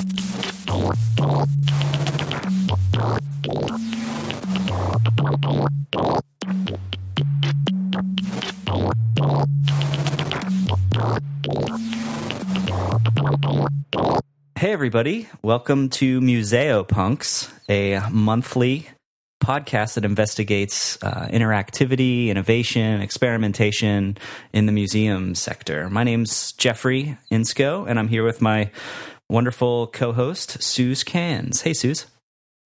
Hey, everybody. Welcome to Museopunks, a monthly podcast that investigates uh, interactivity, innovation, experimentation in the museum sector. My name's Jeffrey Inscho, and I'm here with my wonderful co-host, Suse Cairns. Hey, Suse.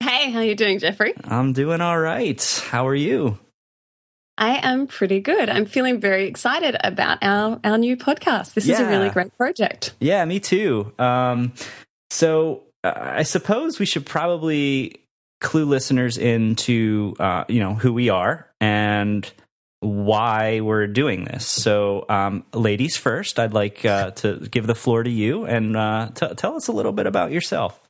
Hey, how you doing, Jeffrey? I'm doing all right. How are you? I am pretty good. I'm feeling very excited about our, our new podcast. This yeah. is a really great project. Yeah, me too. Um, so uh, I suppose we should probably clue listeners into uh, you know who we are and why we're doing this. So, um, ladies first, I'd like uh, to give the floor to you and uh, t- tell us a little bit about yourself.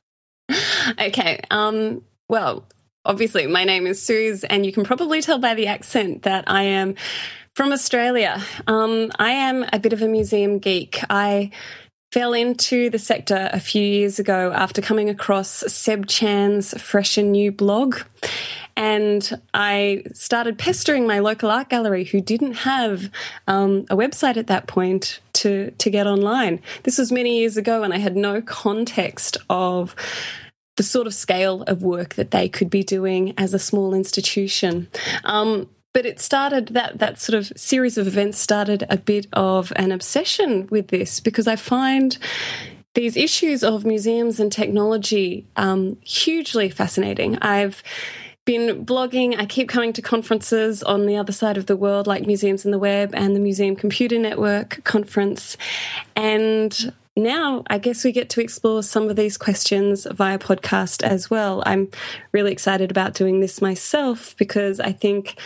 Okay. Um, well, obviously, my name is Suse, and you can probably tell by the accent that I am from Australia. Um, I am a bit of a museum geek. I fell into the sector a few years ago after coming across Seb Chan's Fresh and New blog. And I started pestering my local art gallery, who didn't have um, a website at that point, to, to get online. This was many years ago, and I had no context of the sort of scale of work that they could be doing as a small institution. Um, but it started that that sort of series of events started a bit of an obsession with this because I find these issues of museums and technology um, hugely fascinating. I've been blogging. I keep coming to conferences on the other side of the world, like Museums and the Web and the Museum Computer Network conference. And now I guess we get to explore some of these questions via podcast as well. I'm really excited about doing this myself because I think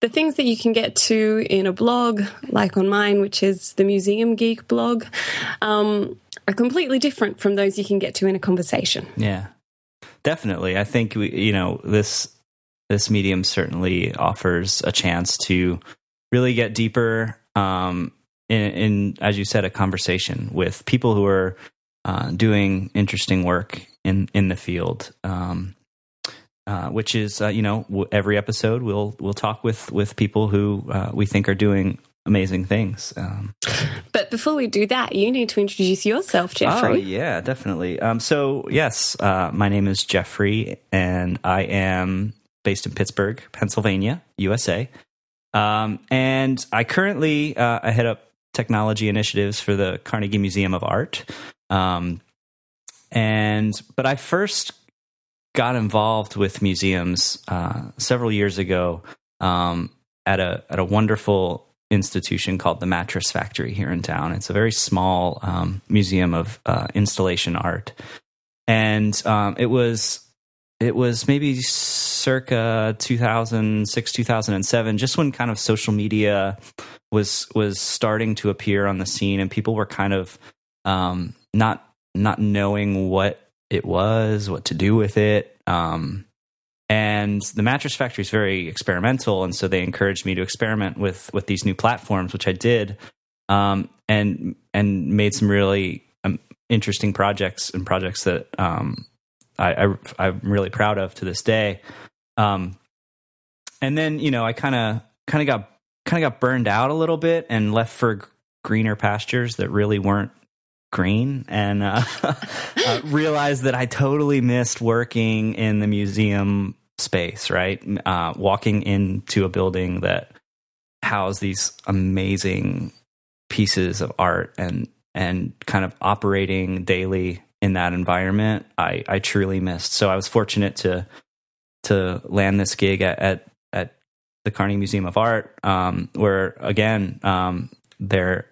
the things that you can get to in a blog, like on mine, which is the Museum Geek blog, um, are completely different from those you can get to in a conversation. Yeah, definitely. I think we, you know this this medium certainly offers a chance to really get deeper um, in, in, as you said, a conversation with people who are uh, doing interesting work in in the field. Um, uh, which is uh, you know every episode we'll we'll talk with with people who uh, we think are doing amazing things. Um, but before we do that, you need to introduce yourself, Jeffrey. Oh yeah, definitely. Um, so yes, uh, my name is Jeffrey, and I am based in Pittsburgh, Pennsylvania, USA. Um, and I currently uh, I head up technology initiatives for the Carnegie Museum of Art. Um, and but I first got involved with museums uh, several years ago um, at a at a wonderful institution called the Mattress Factory here in town. It's a very small um, museum of uh, installation art, and um, it was it was maybe circa 2006 2007 just when kind of social media was was starting to appear on the scene and people were kind of um, not not knowing what it was, what to do with it. Um, and the mattress factory is very experimental, and so they encouraged me to experiment with with these new platforms, which I did, um, and and made some really um, interesting projects and projects that um, I, I am really proud of to this day. Um, and then you know I kind of kind of got kind of got burned out a little bit and left for greener pastures that really weren't green and uh, uh, realized that I totally missed working in the museum space, right? Uh, walking into a building that housed these amazing pieces of art and and kind of operating daily in that environment, I, I truly missed. So I was fortunate to to land this gig at at, at the Carnegie Museum of Art, um, where again um, they're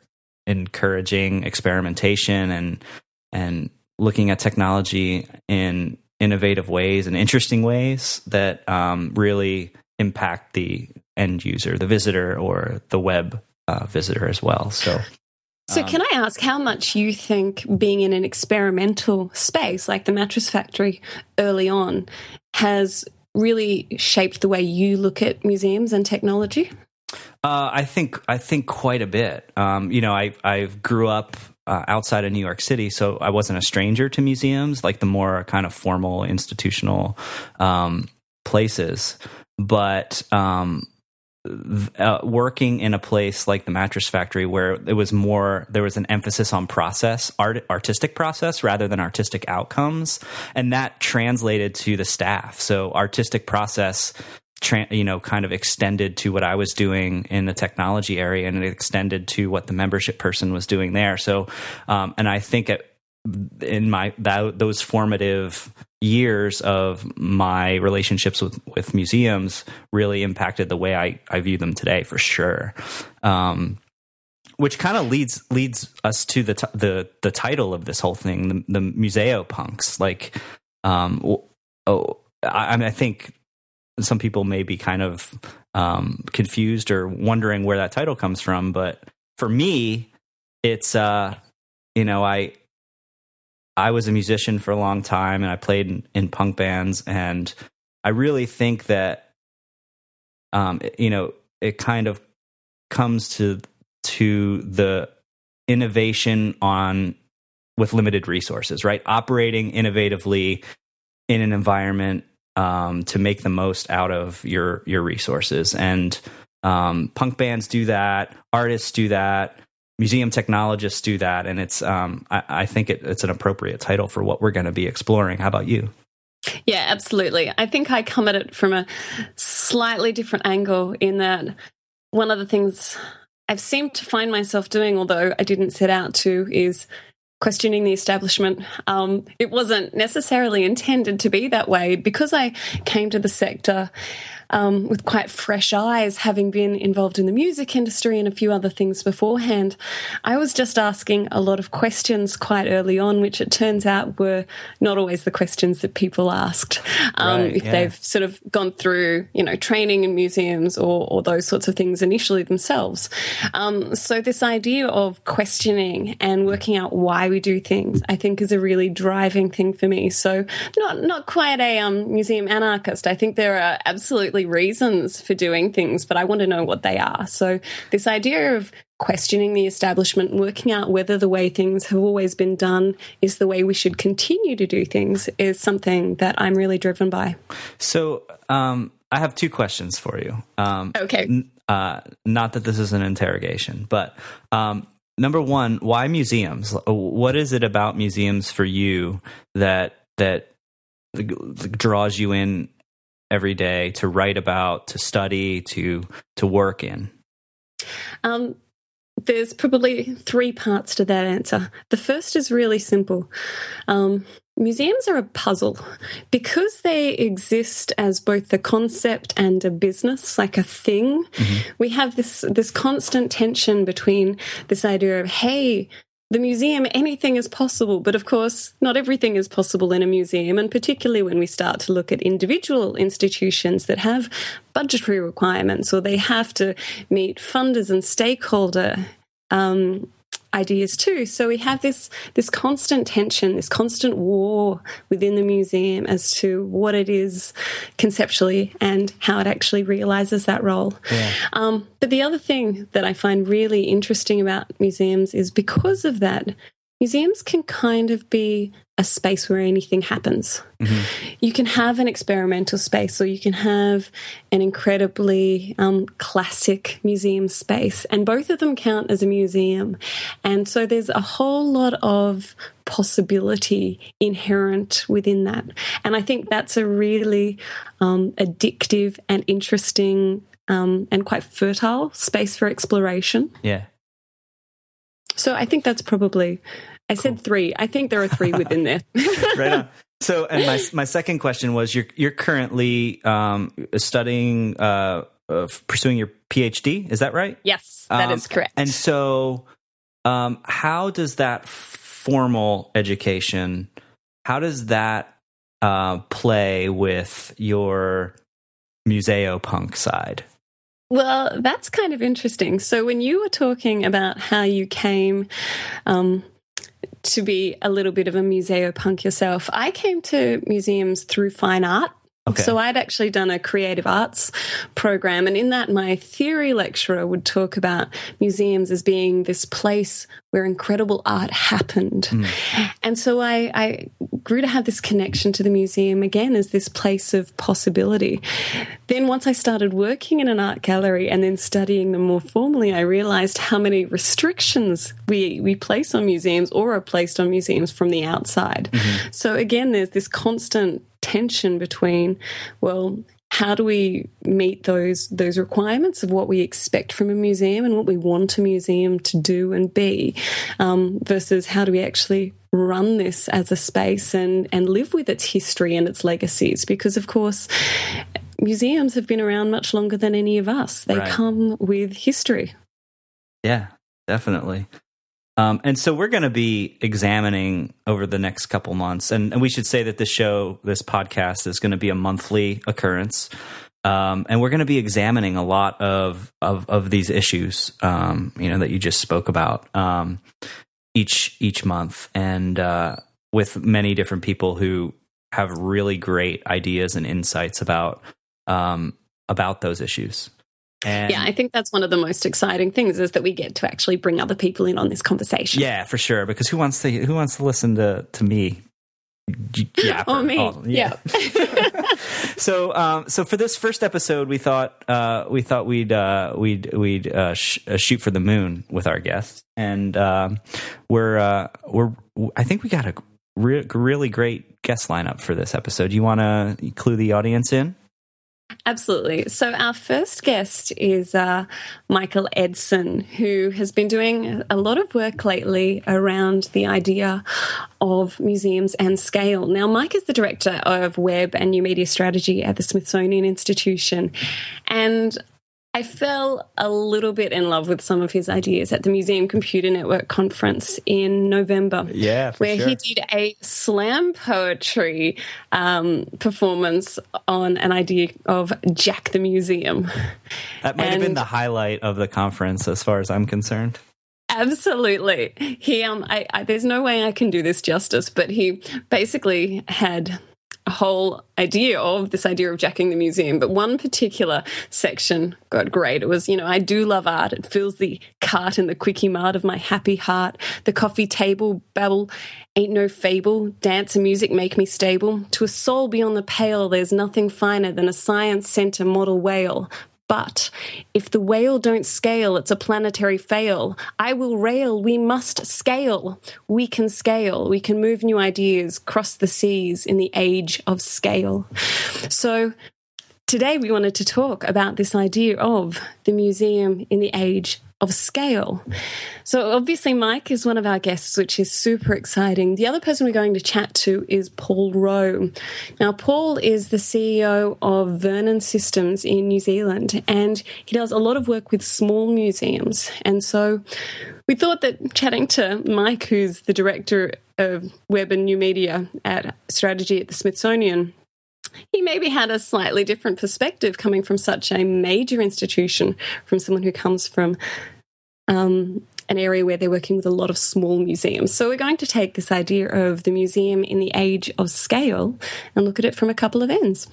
encouraging experimentation and and looking at technology in innovative ways and interesting ways that um, really impact the end user, the visitor, or the web uh, visitor as well. So. So, can I ask how much you think being in an experimental space like the mattress factory early on has really shaped the way you look at museums and technology? Uh, I think I think quite a bit. Um, you know, I I grew up uh, outside of New York City, so I wasn't a stranger to museums, like the more kind of formal institutional um, places. But um, uh, working in a place like the Mattress Factory, where it was more, there was an emphasis on process, art, artistic process, rather than artistic outcomes, and that translated to the staff. So artistic process Tra- you know, kind of extended to what I was doing in the technology area, and it extended to what the membership person was doing there. So, um, and I think it, in my that, those formative years of my relationships with with museums really impacted the way I I view them today for sure. Um, which kind of leads leads us to the t- the the title of this whole thing, the, the museo punks. Like, um, oh, I, I mean, I think some people may be kind of um, confused or wondering where that title comes from. But for me, it's uh, you know I I was a musician for a long time and I played in, in punk bands, and I really think that um, you know it kind of comes to to the innovation on with limited resources, right? Operating innovatively in an environment um, to make the most out of your your resources. And um, punk bands do that, artists do that, museum technologists do that, and it's um, I, I, think it, it's an appropriate title for what we're going to be exploring. How about you? Yeah, absolutely. I think I come at it from a slightly different angle in that one of the things I've seemed to find myself doing, although I didn't set out to, is questioning the establishment. Um, it wasn't necessarily intended to be that way because I came to the sector um, with quite fresh eyes, having been involved in the music industry and a few other things beforehand. I was just asking a lot of questions quite early on, which it turns out were not always the questions that people asked. Um, right, if yeah. they've sort of gone through, you know, training in museums or, or those sorts of things initially themselves. Um, so this idea of questioning and working out why we do things, I think, is a really driving thing for me. So not not quite a um, museum anarchist. I think there are absolutely reasons for doing things, but I want to know what they are. So, this idea of questioning the establishment, working out whether the way things have always been done is the way we should continue to do things is something that I'm really driven by. So, um, I have two questions for you. Um, okay. N- uh, not that this is an interrogation, but um, number one, why museums? What is it about museums for you that that draws you in every day to write about, to study, to to work in? Um, there's probably three parts to that answer. The first is really simple. Um, museums are a puzzle because they exist as both the concept and a business, like a thing. Mm-hmm. We have this this constant tension between this idea of hey, the museum, anything is possible. But of course, not everything is possible in a museum. And particularly when we start to look at individual institutions that have budgetary requirements or they have to meet funders and stakeholder um, ideas too. So we have this this constant tension, this constant war within the museum as to what it is conceptually and how it actually realizes that role. Yeah. Um, but the other thing that I find really interesting about museums is because of that, museums can kind of be a space where anything happens. Mm-hmm. You can have an experimental space, or you can have an incredibly um, classic museum space, and both of them count as a museum. And so there's a whole lot of possibility inherent within that. And I think that's a really um, addictive and interesting um, and quite fertile space for exploration. Yeah. So I think that's probably I cool. said three. I think there are three within there. right on. So, and my my second question was: you're you're currently um, studying, uh, uh, pursuing your PhD. Is that right? Yes, that um, is correct. And so, um, how does that formal education? How does that uh, play with your museo punk side? Well, that's kind of interesting. So, when you were talking about how you came um, to be a little bit of a museo punk yourself, I came to museums through fine art. Okay. So I'd actually done a creative arts program, and in that, my theory lecturer would talk about museums as being this place where incredible art happened. Mm. And so I, I, grew to have this connection to the museum again as this place of possibility. Then, once I started working in an art gallery and then studying them more formally, I realized how many restrictions we, we place on museums or are placed on museums from the outside. Mm-hmm. So, again, there's this constant tension between, well, how do we meet those those requirements of what we expect from a museum and what we want a museum to do and be um, versus how do we actually run this as a space and and live with its history and its legacies? Because of course museums have been around much longer than any of us. They right. come with history. Yeah definitely um, and so we're going to be examining over the next couple months, and, and, we should say that this show, this podcast, is going to be a monthly occurrence, um, and we're going to be examining a lot of of, of these issues, um, you know, that you just spoke about um, each each month, and uh, with many different people who have really great ideas and insights about um, about those issues. And yeah, I think that's one of the most exciting things is that we get to actually bring other people in on this conversation. Yeah, for sure. Because who wants to who wants to listen to to me? Yeah, oh me. Oh, yeah. yeah. so, um, so for this first episode, we thought uh, we thought we'd uh, we'd we'd uh, sh- uh, shoot for the moon with our guests, and um, we're uh, we're I think we got a re- really great guest lineup for this episode. You want to clue the audience in? Absolutely. So, our first guest is uh, Michael Edson, who has been doing a lot of work lately around the idea of museums and scale. Now, Mike is the director of web and new media strategy at the Smithsonian Institution. And I fell a little bit in love with some of his ideas at the Museum Computer Network conference in November. Yeah, where sure. he did a slam poetry um, performance on an idea of Jack the Museum. That might and have been the highlight of the conference, as far as I'm concerned. Absolutely. He um I, I, there's no way I can do this justice, but he basically had whole idea of this idea of jacking the museum. But one particular section got great. It was, you know, I do love art. It fills the cart in the quickie mart of my happy heart. The coffee table babble ain't no fable. Dance and music make me stable. To a soul beyond the pale, there's nothing finer than a science center model whale. But if the whale don't scale, it's a planetary fail. I will rail, we must scale. We can scale. We can move new ideas, cross the seas in the age of scale. So today we wanted to talk about this idea of the museum in the age of scale. So, obviously, Mike is one of our guests, which is super exciting. The other person we're going to chat to is Paul Rowe. Now, Paul is the CEO of Vernon Systems in New Zealand, and he does a lot of work with small museums. And so, we thought that chatting to Mike, who's the director of web and new media at strategy at the Smithsonian, he maybe had a slightly different perspective coming from such a major institution, from someone who comes from um, an area where they're working with a lot of small museums. So we're going to take this idea of the museum in the age of scale and look at it from a couple of ends.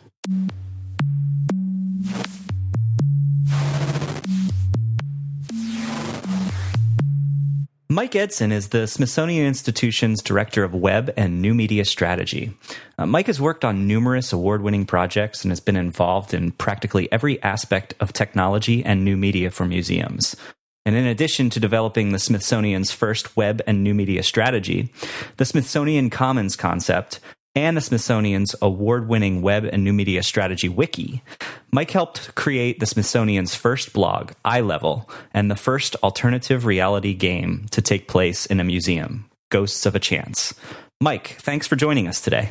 Mike Edson is the Smithsonian Institution's Director of Web and New Media Strategy. Uh, Mike has worked on numerous award winning projects and has been involved in practically every aspect of technology and new media for museums. And in addition to developing the Smithsonian's first web and new media strategy, the Smithsonian Commons concept, and the Smithsonian's award winning web and new media strategy wiki, Mike helped create the Smithsonian's first blog, Eye Level, and the first alternative reality game to take place in a museum, Ghosts of a Chance. Mike, thanks for joining us today.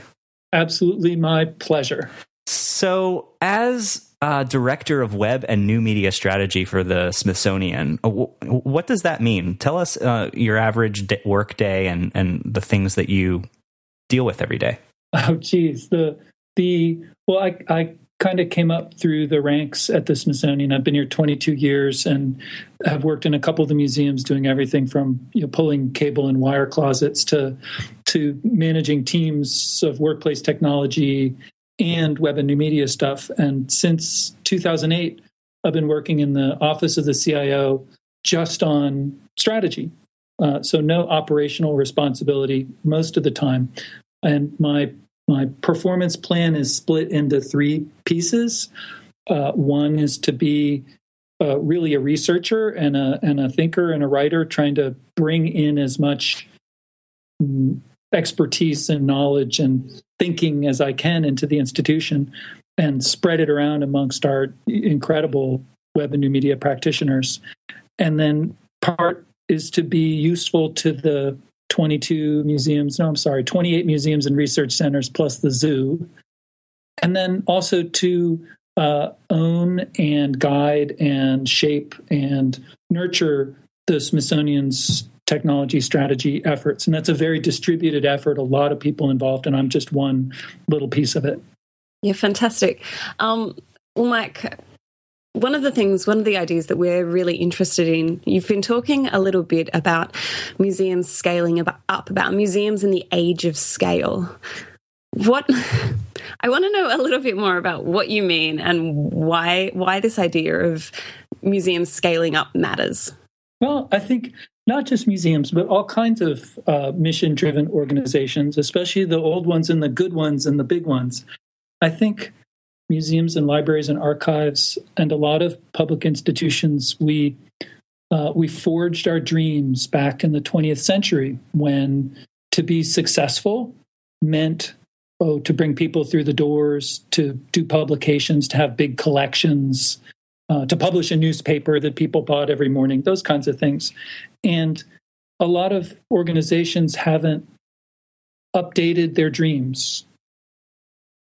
Absolutely my pleasure. So, as uh, director of web and new media strategy for the Smithsonian, uh, what does that mean? Tell us uh, your average work day and, and the things that you deal with every day. Oh, geez. The the well, I I kind of came up through the ranks at the Smithsonian. I've been here 22 years and have worked in a couple of the museums, doing everything from you know, pulling cable and wire closets to to managing teams of workplace technology, and web and new media stuff. And since 2008, I've been working in the office of the CIO just on strategy. Uh, so no operational responsibility most of the time. And my my performance plan is split into three pieces. Uh, one is to be uh, really a researcher and a and a thinker and a writer, trying to bring in as much mm, expertise and knowledge and thinking as I can into the institution and spread it around amongst our incredible web and new media practitioners. And then part is to be useful to the 22 museums, no, I'm sorry, 28 museums and research centers plus the zoo. And then also to uh, own and guide and shape and nurture the Smithsonian's technology strategy efforts. And that's a very distributed effort, a lot of people involved, and I'm just one little piece of it. Yeah, fantastic. Um, well, Mike, one of the things, one of the ideas that we're really interested in, you've been talking a little bit about museums scaling up, about museums in the age of scale. What I want to know a little bit more about what you mean and why why this idea of museums scaling up matters. Well, I think not just museums, but all kinds of uh, mission driven organizations, especially the old ones and the good ones and the big ones. I think museums and libraries and archives and a lot of public institutions, we uh, we forged our dreams back in the 20th century when to be successful meant oh to bring people through the doors, to do publications, to have big collections, uh, to publish a newspaper that people bought every morning, those kinds of things. And a lot of organizations haven't updated their dreams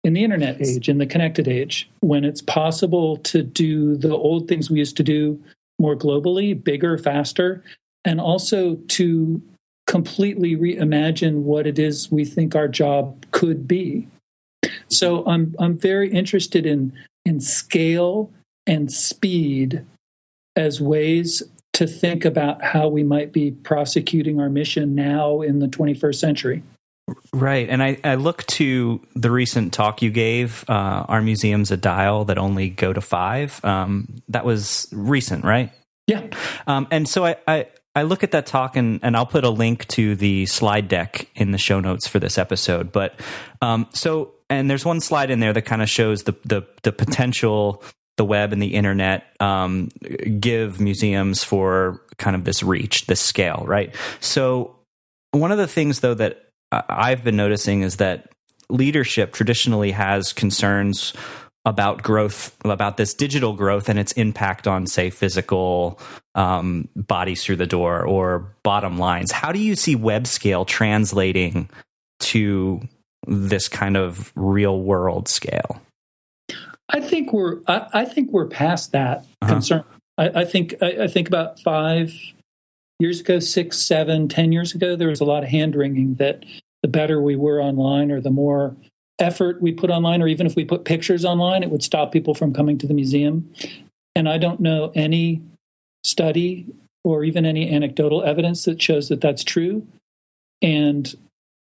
in the internet age, in the connected age, when it's possible to do the old things we used to do more globally, bigger, faster, and also to completely reimagine what it is we think our job could be. So I'm I'm very interested in in scale and speed as ways to think about how we might be prosecuting our mission now in the 21st century. Right. And I, I look to the recent talk you gave, uh, Our Museum's a Dial That Only Go to Five. Um, that was recent, right? Yeah. Um, and so I, I, I, look at that talk and, and I'll put a link to the slide deck in the show notes for this episode. But um, so, and there's one slide in there that kind of shows the, the, the potential the web and the internet um, give museums for kind of this reach, this scale, right? So, one of the things, though, that I've been noticing is that leadership traditionally has concerns about growth, about this digital growth and its impact on, say, physical um, bodies through the door or bottom lines. How do you see web scale translating to this kind of real world scale? I think we're I, I think we're past that uh-huh. concern. I, I think I, I, think about five years ago, six, seven, ten years ago, there was a lot of hand wringing that the better we were online or the more effort we put online, or even if we put pictures online, it would stop people from coming to the museum. And I don't know any study or even any anecdotal evidence that shows that that's true. And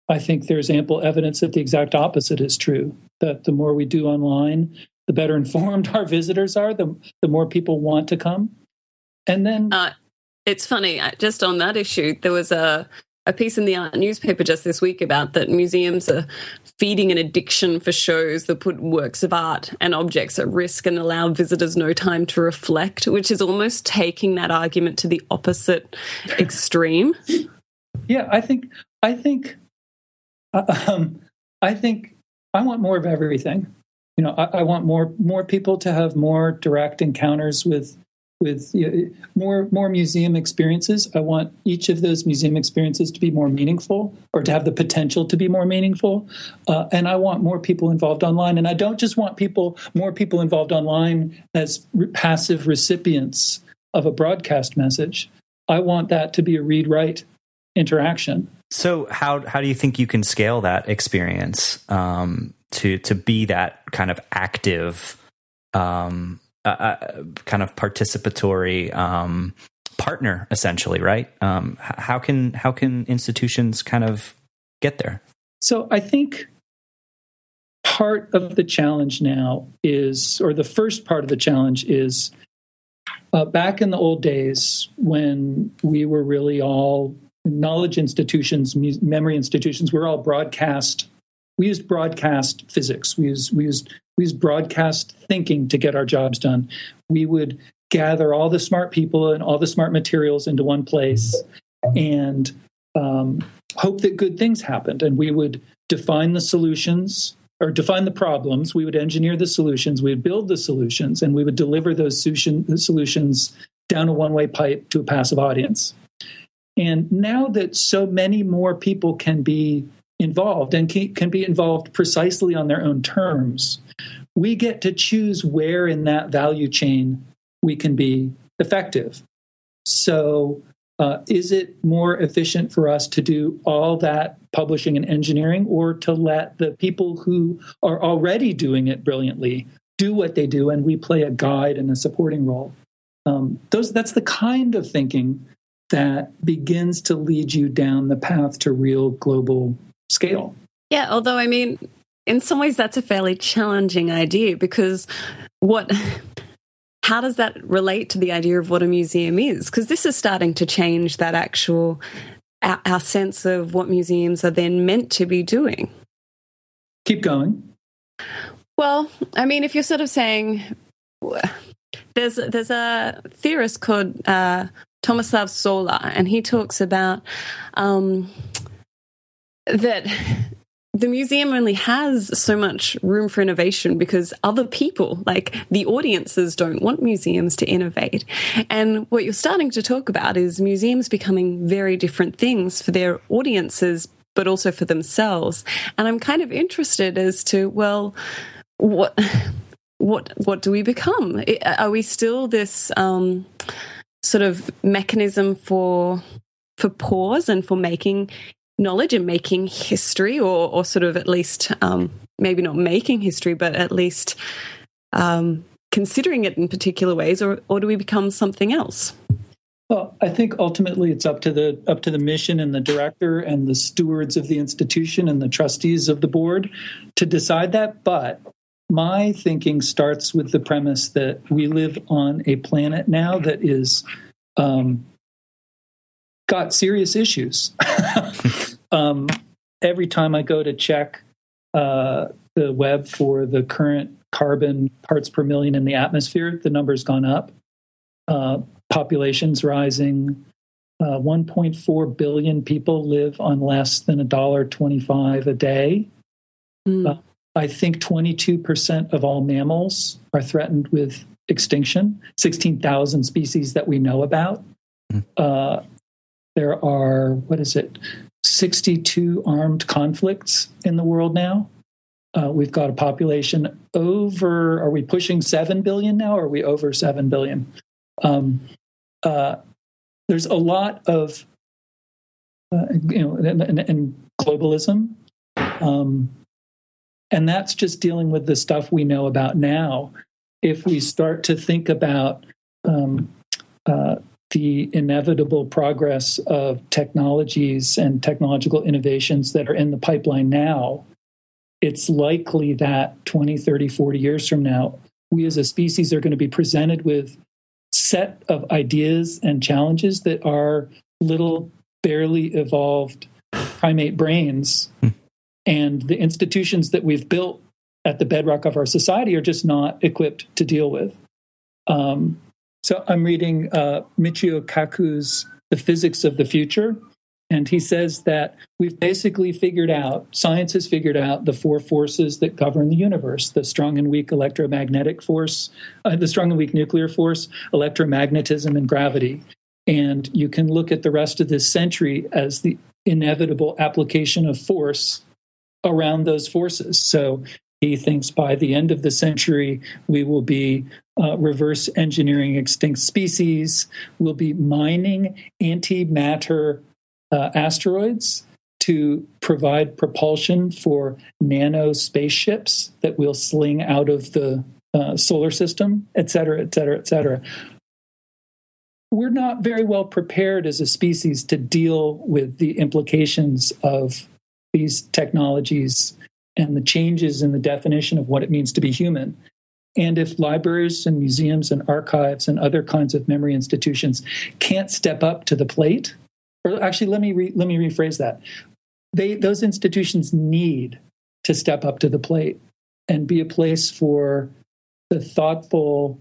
I think there's ample evidence that the exact opposite is true. That the more we do online, the better informed our visitors are, the, the more people want to come. And then. Uh, it's funny, uh, just on that issue, there was a, a piece in the art newspaper just this week about that museums are feeding an addiction for shows that put works of art and objects at risk and allow visitors no time to reflect, which is almost taking that argument to the opposite extreme. Yeah, I think, I think, uh, um, I think I want more of everything you know, I, I, want more more people to have more direct encounters with with you know, more more museum experiences. I want each of those museum experiences to be more meaningful, or to have the potential to be more meaningful. Uh, and I want more people involved online. And I don't just want people more people involved online as re- passive recipients of a broadcast message. I want that to be a read write interaction. So how how do you think you can scale that experience? Um, to to be that kind of active, um, uh, uh, kind of participatory um, partner, essentially, right? Um, how can how can institutions kind of get there? So I think part of the challenge now is, or the first part of the challenge is, uh, back in the old days when we were really all knowledge institutions, memory institutions, we're all broadcast. We used broadcast physics. We used we used we used broadcast thinking to get our jobs done. We would gather all the smart people and all the smart materials into one place and um, hope that good things happened. And we would define the solutions or define the problems. We would engineer the solutions. We would build the solutions, and we would deliver those solutions down a one way pipe to a passive audience. And now that so many more people can be involved and can be involved precisely on their own terms, we get to choose where in that value chain we can be effective. So uh, is it more efficient for us to do all that publishing and engineering or to let the people who are already doing it brilliantly do what they do and we play a guide and a supporting role? Um, those, that's the kind of thinking that begins to lead you down the path to real global scale. Yeah, although I mean, in some ways, that's a fairly challenging idea because what how does that relate to the idea of what a museum is? Because this is starting to change that actual our, our, sense of what museums are then meant to be doing. Keep going. Well, I mean, if you're sort of saying there's there's a theorist called uh, Tomislav Šola, and he talks about um, that the museum only has so much room for innovation because other people, like the audiences, don't want museums to innovate. And what you're starting to talk about is museums becoming very different things for their audiences, but also for themselves. And I'm kind of interested as to, well, what. What what do we become? Are we still this um, sort of mechanism for for pause and for making knowledge and making history, or, or sort of at least um, maybe not making history, but at least um, considering it in particular ways, or, or do we become something else? Well, I think ultimately it's up to the up to the mission and the director and the stewards of the institution and the trustees of the board to decide that. But my thinking starts with the premise that we live on a planet now that is um, got serious issues. um, every time I go to check uh, the web for the current carbon parts per million in the atmosphere, the number's gone up. Uh, population's rising. Uh, 1.4 billion people live on less than a dollar 25 a day. Mm. I think 22% of all mammals are threatened with extinction. 16,000 species that we know about. Mm. Uh, there are, what is it, 62 armed conflicts in the world now. Uh, we've got a population over, are we pushing 7 billion now? Or are we over 7 billion? Um, uh, there's a lot of, uh, you know, and, and, and globalism. Um, and that's just dealing with the stuff we know about now. If we start to think about um, uh, the inevitable progress of technologies and technological innovations that are in the pipeline now, it's likely that 20, 30, 40 years from now, we as a species are going to be presented with set of ideas and challenges that our little barely evolved primate brains hmm. and the institutions that we've built at the bedrock of our society are just not equipped to deal with um, so I'm reading uh, Michio Kaku's The Physics of the Future. And he says that we've basically figured out, science has figured out the four forces that govern the universe the strong and weak electromagnetic force, uh, the strong and weak nuclear force, electromagnetism, and gravity. And you can look at the rest of this century as the inevitable application of force around those forces. So he thinks by the end of the century, we will be uh, reverse engineering extinct species, we'll be mining antimatter uh, asteroids to provide propulsion for nano spaceships that will sling out of the uh, solar system, et cetera, et cetera, et cetera. We're not very well prepared as a species to deal with the implications of these technologies and the changes in the definition of what it means to be human. And if libraries and museums and archives and other kinds of memory institutions can't step up to the plate, or actually, let me re, let me rephrase that. They those institutions need to step up to the plate and be a place for the thoughtful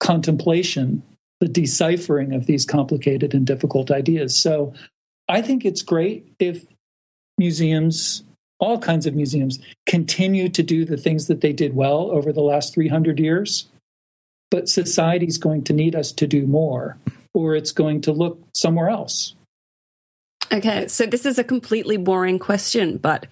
contemplation, the deciphering of these complicated and difficult ideas. So, I think it's great if museums all kinds of museums continue to do the things that they did well over the last 300 years. But society is going to need us to do more, or it's going to look somewhere else. Okay, so this is a completely boring question, but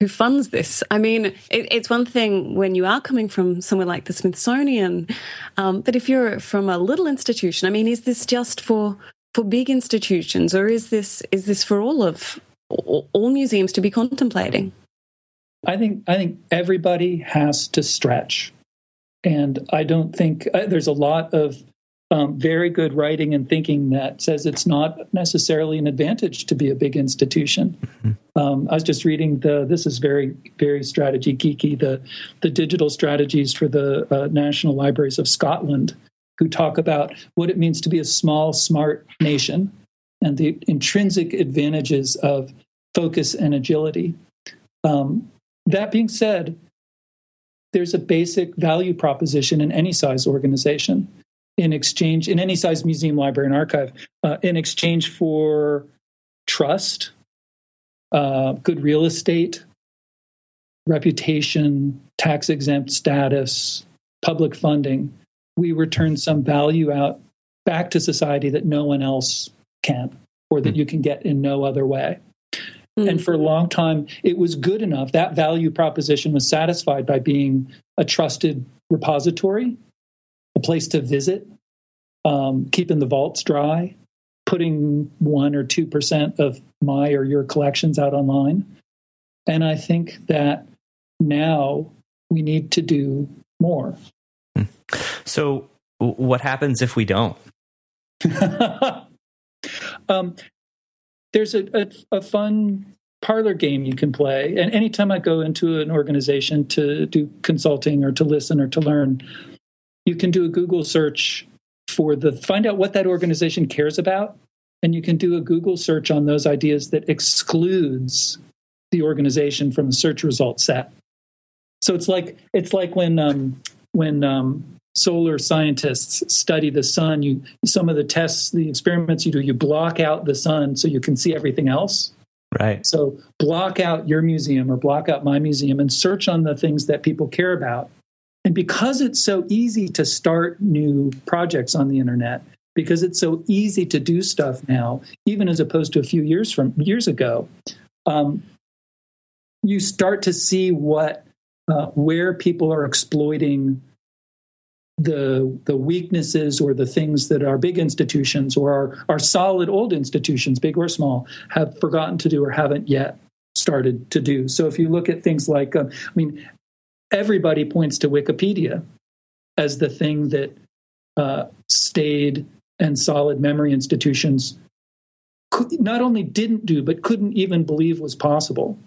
who funds this? I mean, it, it's one thing when you are coming from somewhere like the Smithsonian, um, but if you're from a little institution, I mean, is this just for for big institutions, or is this is this for all of all museums to be contemplating? I think I think everybody has to stretch, and I don't think uh, there's a lot of um, very good writing and thinking that says it's not necessarily an advantage to be a big institution. Mm-hmm. Um, I was just reading the this is very very strategy geeky the the digital strategies for the uh, National Libraries of Scotland, who talk about what it means to be a small smart nation and the intrinsic advantages of focus and agility. Um, that being said, there's a basic value proposition in any size organization in exchange in any size museum library and archive uh, in exchange for trust uh, good real estate reputation tax exempt status public funding we return some value out back to society that no one else can or that mm. you can get in no other way. Mm. And for a long time, it was good enough. That value proposition was satisfied by being a trusted repository, a place to visit, um, keeping the vaults dry, putting one or 2% of my or your collections out online. And I think that now we need to do more. Hmm. So, what happens if we don't? Um, there's a, a, a fun parlor game you can play. And anytime I go into an organization to do consulting or to listen or to learn, you can do a Google search for the find out what that organization cares about. And you can do a Google search on those ideas that excludes the organization from the search result set. So it's like it's like when um, when um, solar scientists study the sun. You some of the tests the experiments you do you block out the sun so you can see everything else. Right. So block out your museum or block out my museum and search on the things that people care about. And because it's so easy to start new projects on the internet because it's so easy to do stuff now even as opposed to a few years from years ago um, you start to see what uh, where people are exploiting the the weaknesses or the things that our big institutions or our, our solid old institutions, big or small, have forgotten to do or haven't yet started to do. So if you look at things like, uh, I mean, everybody points to Wikipedia as the thing that uh, stayed and solid memory institutions could, not only didn't do, but couldn't even believe was possible.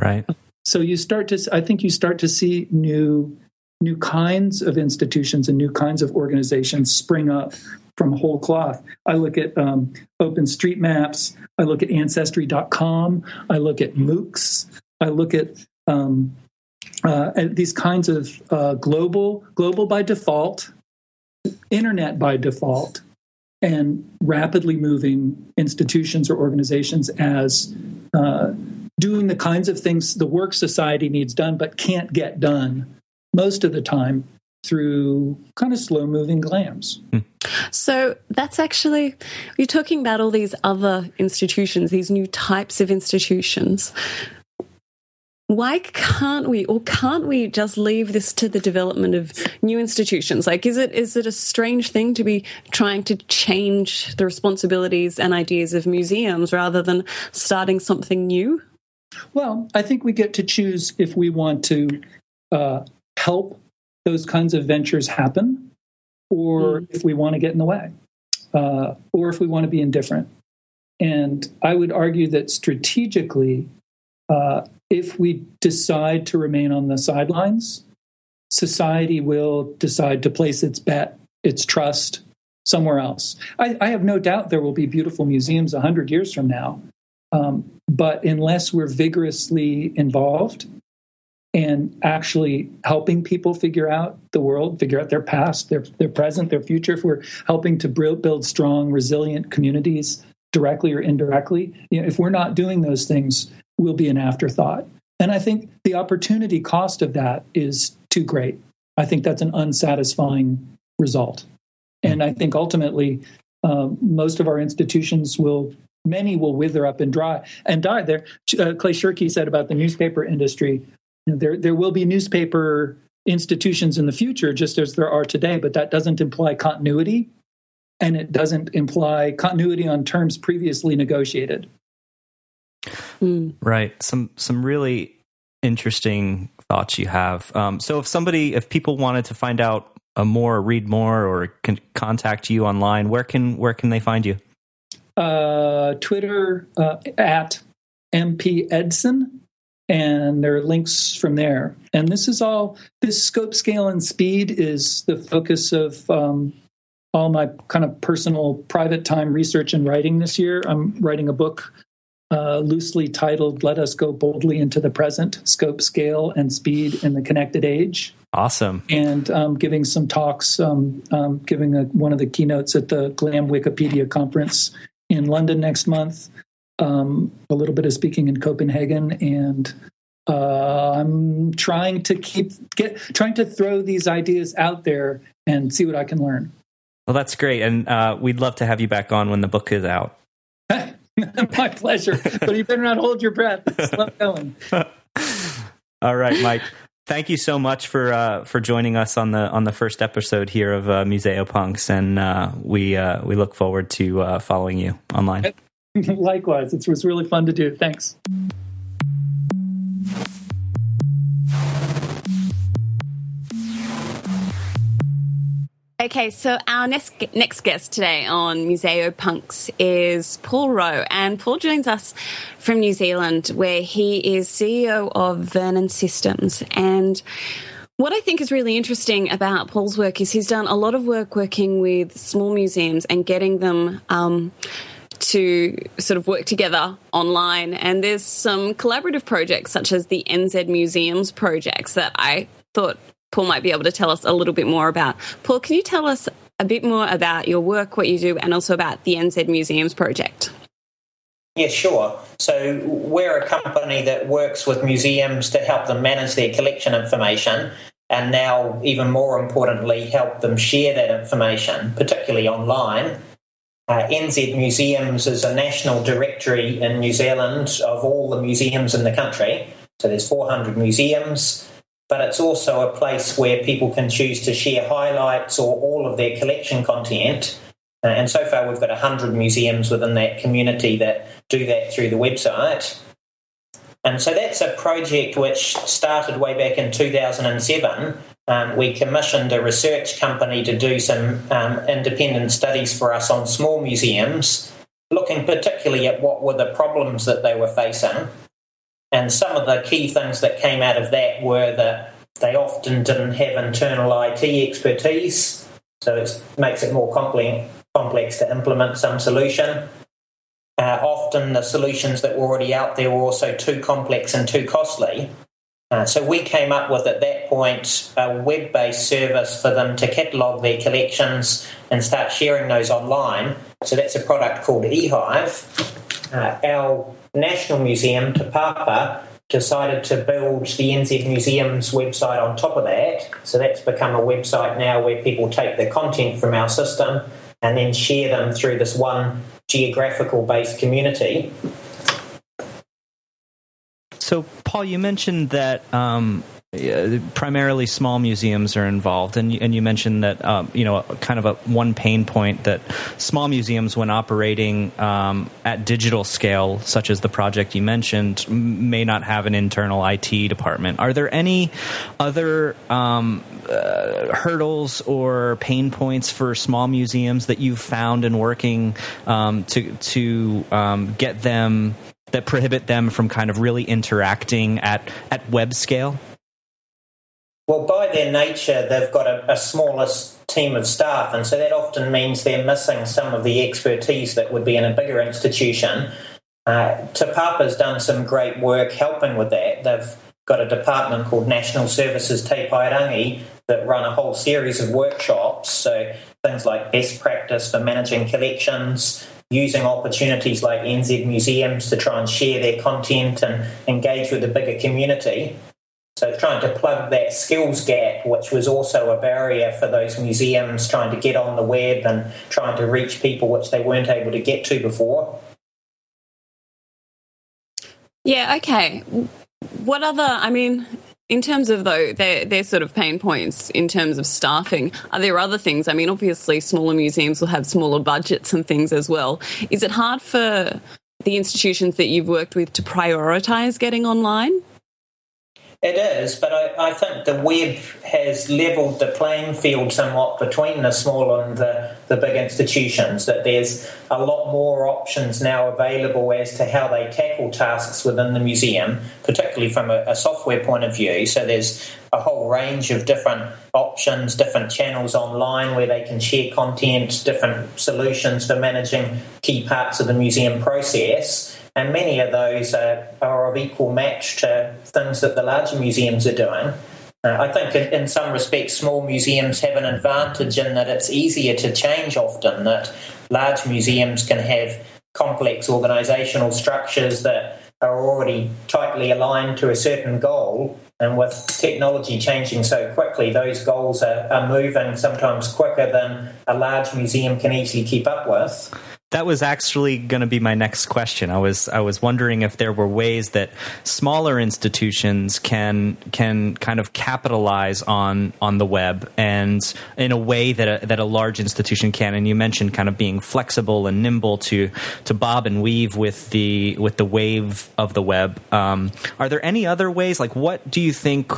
Right. So you start to, I think you start to see new new kinds of institutions and new kinds of organizations spring up from whole cloth. I look at um, OpenStreetMaps, I look at Ancestry.com, I look at MOOCs, I look at, um, uh, at these kinds of uh, global, global by default, internet by default, and rapidly moving institutions or organizations as uh, doing the kinds of things the work society needs done but can't get done most of the time through kind of slow moving glams. So that's actually, you're talking about all these other institutions, these new types of institutions. Why can't we, or can't we just leave this to the development of new institutions? Like, is it is it a strange thing to be trying to change the responsibilities and ideas of museums rather than starting something new? Well, I think we get to choose if we want to uh, help those kinds of ventures happen, or mm. if we want to get in the way, uh, or if we want to be indifferent. And I would argue that strategically, uh, if we decide to remain on the sidelines, society will decide to place its bet, its trust somewhere else. I, I have no doubt there will be beautiful museums 100 years from now. Um, but unless we're vigorously involved and actually helping people figure out the world, figure out their past, their, their present, their future, if we're helping to build strong, resilient communities directly or indirectly, you know, if we're not doing those things, we'll be an afterthought. And I think the opportunity cost of that is too great. I think that's an unsatisfying result. And I think ultimately, uh, most of our institutions will, many will wither up and dry and die. There, uh, Clay Shirky said about the newspaper industry, there there will be newspaper institutions in the future, just as there are today, but that doesn't imply continuity, and it doesn't imply continuity on terms previously negotiated. Mm. Right. Some some really interesting thoughts you have. Um, so if somebody, if people wanted to find out uh, more, read more, or can contact you online, where can where can they find you? Uh, Twitter uh, at MP Edson, and there are links from there. And this is all this scope, scale, and speed is the focus of um, all my kind of personal private time research and writing this year. I'm writing a book uh, loosely titled Let Us Go Boldly into the Present Scope, Scale, and Speed in the Connected Age. Awesome. And um, giving some talks, um, um, giving a, one of the keynotes at the GLAM Wikipedia conference in London next month, um, a little bit of speaking in Copenhagen, and uh, I'm trying to keep get trying to throw these ideas out there and see what I can learn. Well, that's great, and uh, we'd love to have you back on when the book is out. My pleasure. But you better not hold your breath. Slow going. All right, Mike. Thank you so much for uh, for joining us on the on the first episode here of uh, Museopunks, and uh, we uh, we look forward to uh, following you online. Likewise, it was really fun to do. Thanks. Okay, so our next next guest today on Museopunks is Paul Rowe, and Paul joins us from New Zealand, where he is CEO of Vernon Systems. And what I think is really interesting about Paul's work is he's done a lot of work working with small museums and getting them. Um, to sort of work together online. And there's some collaborative projects, such as the NZ Museums projects, that I thought Paul might be able to tell us a little bit more about. Paul, can you tell us a bit more about your work, what you do, and also about the NZ Museums project? Yeah, sure. So we're a company that works with museums to help them manage their collection information and now, even more importantly, help them share that information, particularly online. Uh, NZ Museums is a national directory in New Zealand of all the museums in the country. So there's 400 museums but it's also a place where people can choose to share highlights or all of their collection content. Uh, and so far, we've got 100 museums within that community that do that through the website. And so that's a project which started way back in 2007. Um, we commissioned a research company to do some um, independent studies for us on small museums, looking particularly at what were the problems that they were facing and some of the key things that came out of that were that they often didn't have internal IT expertise, so it makes it more complex to implement some solution. Uh, often the solutions that were already out there were also too complex and too costly. Uh, so we came up with at that point a web-based service for them to catalog their collections and start sharing those online. So that's a product called eHive. Uh, our National Museum, Te Papa, decided to build the NZ Museum's website on top of that. So that's become a website now where people take the content from our system and then share them through this one geographical based community. So, Paul, you mentioned that um, primarily small museums are involved, and you, and you mentioned that um, you know kind of a one pain point that small museums, when operating um, at digital scale, such as the project you mentioned, may not have an internal IT department. Are there any other um, uh, hurdles or pain points for small museums that you've found in working um, to to um, get them that prohibit them from kind of really interacting at at web scale? Well, by their nature, they've got a, a team of staff, and so that often means they're missing some of the expertise that would be in a bigger institution. Uh, Te Papa's done some great work helping with that. They've got a department called National Services Te Paerangi that run a whole series of workshops. So things like best practice for managing collections, using opportunities like NZ museums to try and share their content and engage with the bigger community. So trying to plug that skills gap, which was also a barrier for those museums trying to get on the web and trying to reach people which they weren't able to get to before. Yeah, okay. What other, I mean, in terms of though their their sort of pain points in terms of staffing, are there other things? I mean, obviously smaller museums will have smaller budgets and things as well. Is it hard for the institutions that you've worked with to prioritize getting online? It is, but I, I, think the web has levelled the playing field somewhat between the small and the, the big institutions, that there's a lot more options now available as to how they tackle tasks within the museum, particularly from a, a software point of view. So there's a whole range of different options, different channels online where they can share content, different solutions for managing key parts of the museum process and many of those are, are of equal match to things that the larger museums are doing. Uh, I think in, in, some respects, small museums have an advantage in that it's easier to change often, that large museums can have complex organisational structures that are already tightly aligned to a certain goal. And with technology changing so quickly, those goals are, are moving sometimes quicker than a large museum can easily keep up with that was actually going to be my next question. I was I was wondering if there were ways that smaller institutions can can kind of capitalize on on the web and in a way that a, that a large institution can. And you mentioned kind of being flexible and nimble to to bob and weave with the with the wave of the web. Um, are there any other ways? Like, what do you think?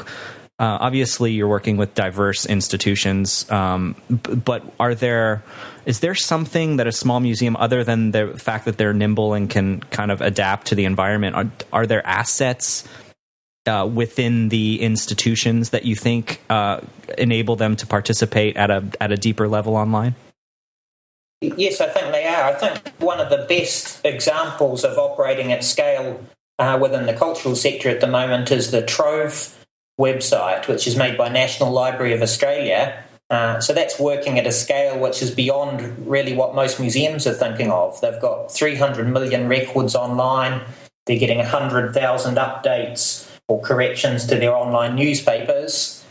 Uh, obviously, you're working with diverse institutions, um, b- but are there is there something that a small museum, other than the fact that they're nimble and can kind of adapt to the environment, are, are there assets uh, within the institutions that you think uh, enable them to participate at a at a deeper level online? Yes, I think they are. I think one of the best examples of operating at scale uh, within the cultural sector at the moment is the Trove website, which is made by National Library of Australia. Uh, so that's working at a scale which is beyond really what most museums are thinking of. They've got 300 million records online. They're getting 100,000 updates or corrections to their online newspapers.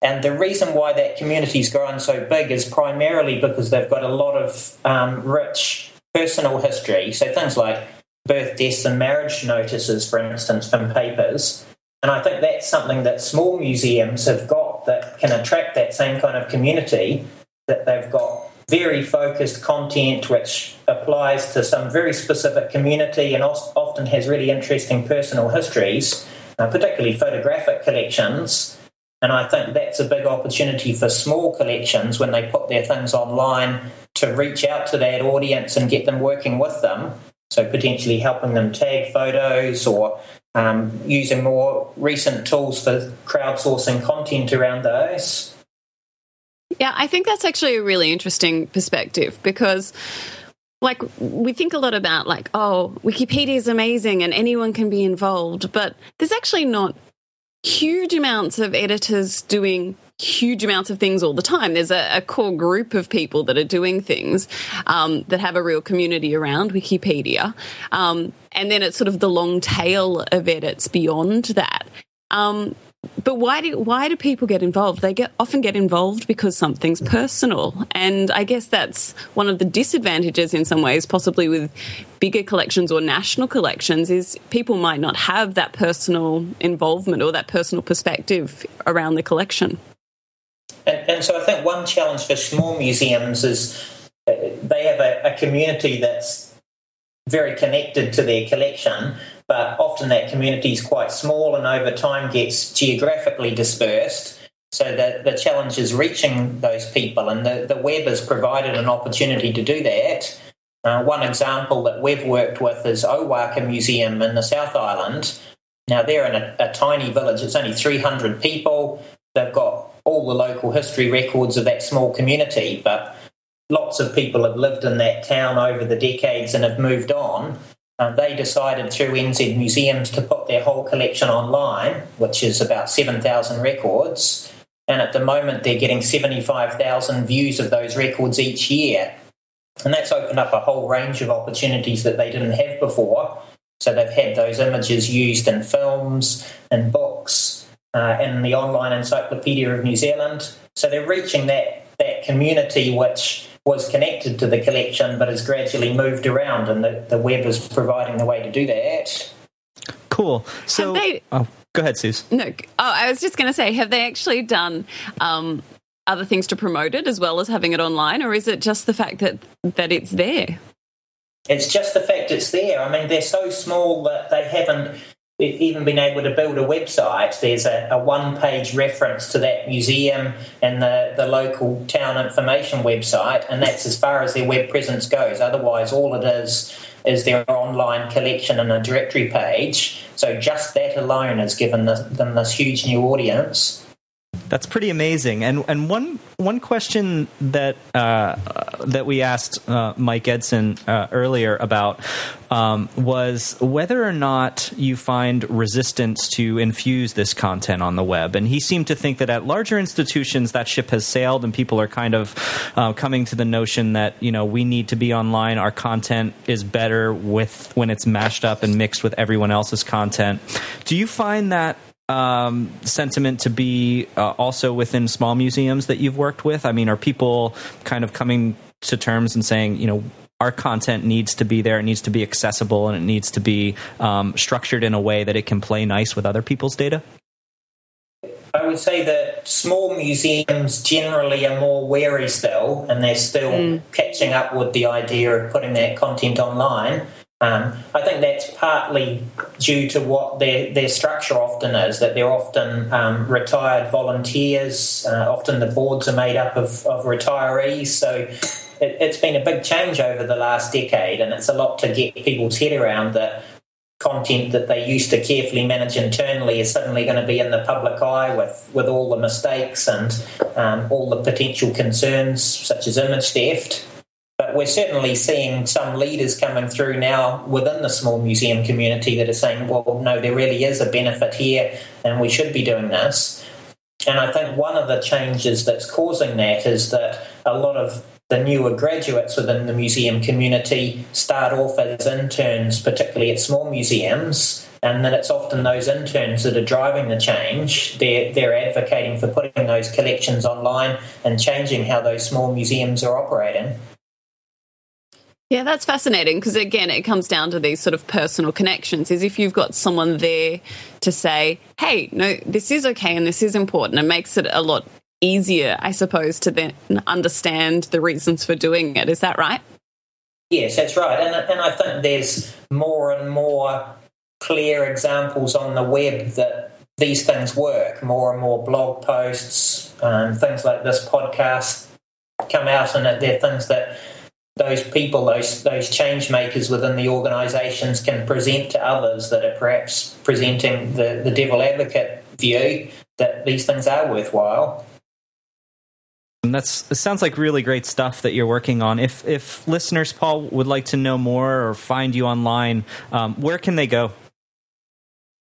And the reason why that community's grown so big is primarily because they've got a lot of um, rich personal history. So things like birth, deaths, and marriage notices, for instance, from papers. And I think that's something that small museums have got that can attract that same kind of community, that they've got very focused content which applies to some very specific community and often has really interesting personal histories, uh, particularly photographic collections. And I think that's a big opportunity for small collections when they put their things online to reach out to that audience and get them working with them. So potentially helping them tag photos or um, using more recent tools for crowdsourcing content around those. Yeah, I think that's actually a really interesting perspective because like we think a lot about like oh wikipedia is amazing and anyone can be involved but there's actually not huge amounts of editors doing huge amounts of things all the time. There's a, a core group of people that are doing things um, that have a real community around Wikipedia. Um, and then it's sort of the long tail of edits beyond that. Um, but why do why do people get involved? They get often get involved because something's personal, and I guess that's one of the disadvantages in some ways, possibly with bigger collections or national collections, is people might not have that personal involvement or that personal perspective around the collection. And, and, so I think one challenge for small museums is uh, they have a, a community that's very connected to their collection, but often that community is quite small and over time gets geographically dispersed. So the, the challenge is reaching those people, and the, the web has provided an opportunity to do that. Uh, one example that we've worked with is Owaka Museum in the South Island. Now, they're in a, a tiny village, it's only 300 people. They've got all the local history records of that small community, but lots of people have lived in that town over the decades and have moved on. Um, they decided through NZ Museums to put their whole collection online, which is about 7,000 records. And at the moment, they're getting 75,000 views of those records each year. And that's opened up a whole range of opportunities that they didn't have before. So they've had those images used in films and books, uh, in the online Encyclopedia of New Zealand. So they're reaching that, that community which was connected to the collection but has gradually moved around, and the, the web is providing the way to do that. Cool. So, they, oh, go ahead, Suse. No, oh, I was just going to say, have they actually done um, other things to promote it as well as having it online, or is it just the fact that that it's there? It's just the fact it's there. I mean, they're so small that they haven't even been able to build a website. There's a, a one page reference to that museum and the, the local town information website, and that's as far as their web presence goes. Otherwise, all it is is their online collection and a directory page. So just that alone has given them this huge new audience. That's pretty amazing. And and one one question that uh, that we asked uh, Mike Edson uh, earlier about um, was whether or not you find resistance to infuse this content on the web. And he seemed to think that at larger institutions that ship has sailed, and people are kind of uh, coming to the notion that you know we need to be online. Our content is better with when it's mashed up and mixed with everyone else's content. Do you find that um, sentiment to be uh, also within small museums that you've worked with? I mean, are people kind of coming to terms and saying, you know, our content needs to be there, it needs to be accessible, and it needs to be um, structured in a way that it can play nice with other people's data? I would say that small museums generally are more wary still, and they're still mm. catching up with the idea of putting their content online. Um, I think that's partly due to what their, their structure often is, that they're often um, retired volunteers. Uh, often the boards are made up of, of retirees. So it, has been a big change over the last decade, and it's a lot to get people's head around that content that they used to carefully manage internally is suddenly going to be in the public eye with, with all the mistakes and um, all the potential concerns, such as image theft. But we're certainly seeing some leaders coming through now within the small museum community that are saying, well, no, there really is a benefit here and we should be doing this. And I think one of the changes that's causing that is that a lot of the newer graduates within the museum community start off as interns, particularly at small museums, and then it's often those interns that are driving the change. They're, they're advocating for putting those collections online and changing how those small museums are operating. Yeah, that's fascinating because again, it comes down to these sort of personal connections. Is if you've got someone there to say, "Hey, no, this is okay and this is important," it makes it a lot easier, I suppose, to then understand the reasons for doing it. Is that right? Yes, that's right, and and I think there's more and more clear examples on the web that these things work. More and more blog posts, um, things like this podcast come out, and they're things that those people, those those change makers within the organisations can present to others that are perhaps presenting the, the devil advocate view that these things are worthwhile. And that's it sounds like really great stuff that you're working on. If if listeners, Paul, would like to know more or find you online, um, where can they go?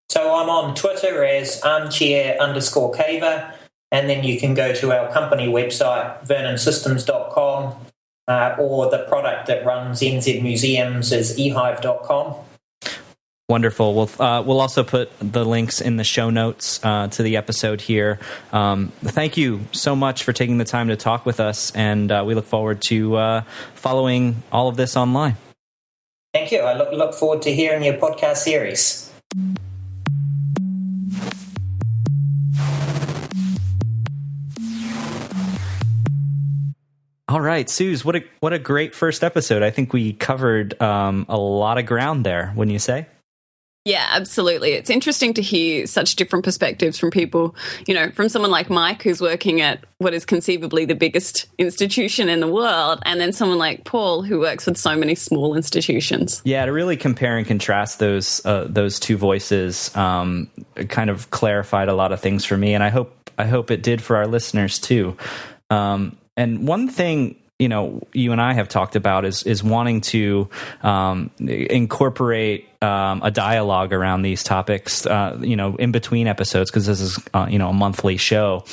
So I'm on Twitter as armchair underscore caver, and then you can go to our company website, vernonsystems.com, uh, or the product that runs NZ Museums is ehive.com. Wonderful. We'll uh, we'll also put the links in the show notes uh, to the episode here. Um, thank you so much for taking the time to talk with us, and uh, we look forward to uh, following all of this online. Thank you. I look look forward to hearing your podcast series. All right, Suse, what a what a great first episode. I think we covered um, a lot of ground there. Wouldn't you say? Yeah, absolutely. It's interesting to hear such different perspectives from people, you know, from someone like Mike, who's working at what is conceivably the biggest institution in the world, and then someone like Paul, who works with so many small institutions. Yeah, to really compare and contrast those uh, those two voices, um, kind of clarified a lot of things for me, and I hope I hope it did for our listeners too. Um, and one thing you know you and I have talked about is is wanting to um, incorporate um, a dialogue around these topics, uh, you know, in between episodes because this is uh, you know a monthly show.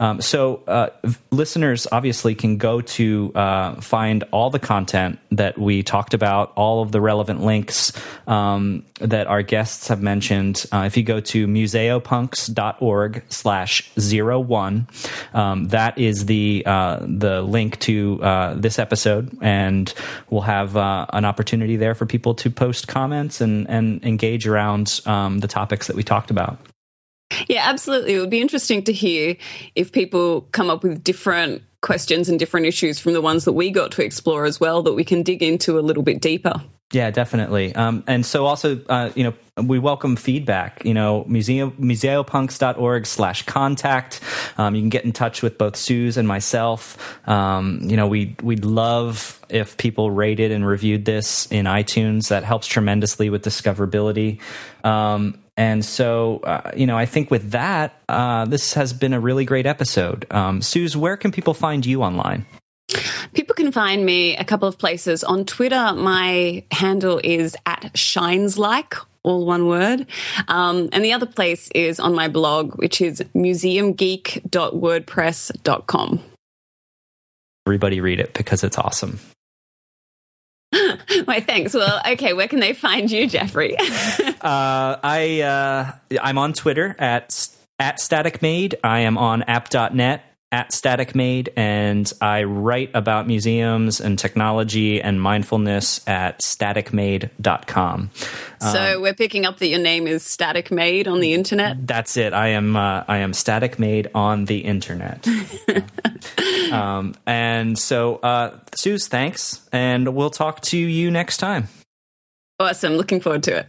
Um, so uh, listeners obviously can go to uh, find all the content that we talked about, all of the relevant links um, that our guests have mentioned. Uh, if you go to museopunks.org slash zero one, um, that is the uh, the link to this episode, and we'll have an opportunity there for people to post comments and and, and engage around um, the topics that we talked about. Yeah, absolutely. It would be interesting to hear if people come up with different questions and different issues from the ones that we got to explore as well that we can dig into a little bit deeper. Yeah, definitely. Um, and so also, uh, you know, we welcome feedback. You know, museum museopunks.org slash contact. Um, you can get in touch with both Suse and myself. Um, you know, we we'd love if people rated and reviewed this in iTunes. That helps tremendously with discoverability. Um, and so, uh, you know, I think with that, uh, this has been a really great episode. Um, Suse, where can people find you online? People can find me a couple of places. On Twitter, my handle is at shines like, all one word. Um, and the other place is on my blog, which is museumgeek.wordpress.com. Everybody read it because it's awesome. Why, thanks. Well, okay, where can they find you, Jeffrey? uh, I uh, I'm on Twitter at at staticmade. I am on app.net at Static Made, and I write about museums and technology and mindfulness at staticmade.com. So um, we're picking up that your name is Static Made on the internet. That's it. I am uh, I am Static Made on the internet. um, and so, uh, Suse, thanks, and we'll talk to you next time. Awesome. Looking forward to it.